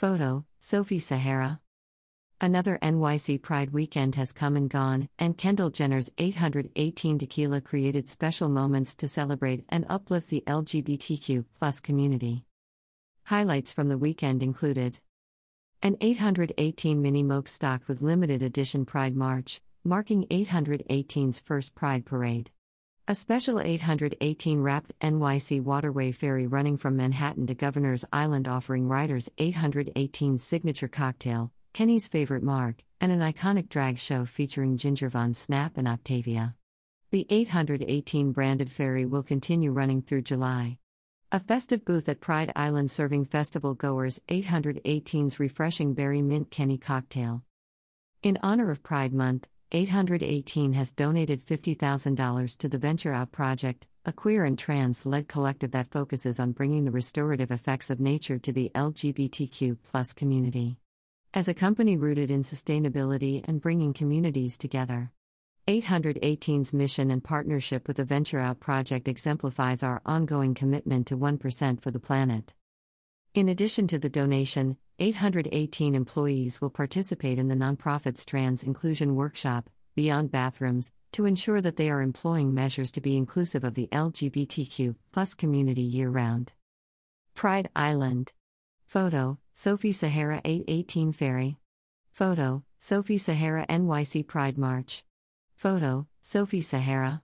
Photo Sophie Sahara. Another NYC Pride weekend has come and gone, and Kendall Jenner's 818 Tequila created special moments to celebrate and uplift the LGBTQ community. Highlights from the weekend included an 818 mini moke stocked with limited edition Pride March, marking 818's first Pride Parade. A special 818 wrapped NYC waterway ferry running from Manhattan to Governor's Island offering riders 818 signature cocktail, Kenny's favorite mark, and an iconic drag show featuring Ginger Von Snap and Octavia. The 818 branded ferry will continue running through July. A festive booth at Pride Island serving festival goers 818's refreshing berry mint Kenny cocktail. In honor of Pride Month, 818 has donated $50,000 to the Venture Out Project, a queer and trans led collective that focuses on bringing the restorative effects of nature to the LGBTQ community. As a company rooted in sustainability and bringing communities together, 818's mission and partnership with the Venture Out Project exemplifies our ongoing commitment to 1% for the planet. In addition to the donation, 818 employees will participate in the nonprofit's trans inclusion workshop, Beyond Bathrooms, to ensure that they are employing measures to be inclusive of the LGBTQ plus community year round. Pride Island. Photo Sophie Sahara 818 Ferry. Photo Sophie Sahara NYC Pride March. Photo Sophie Sahara.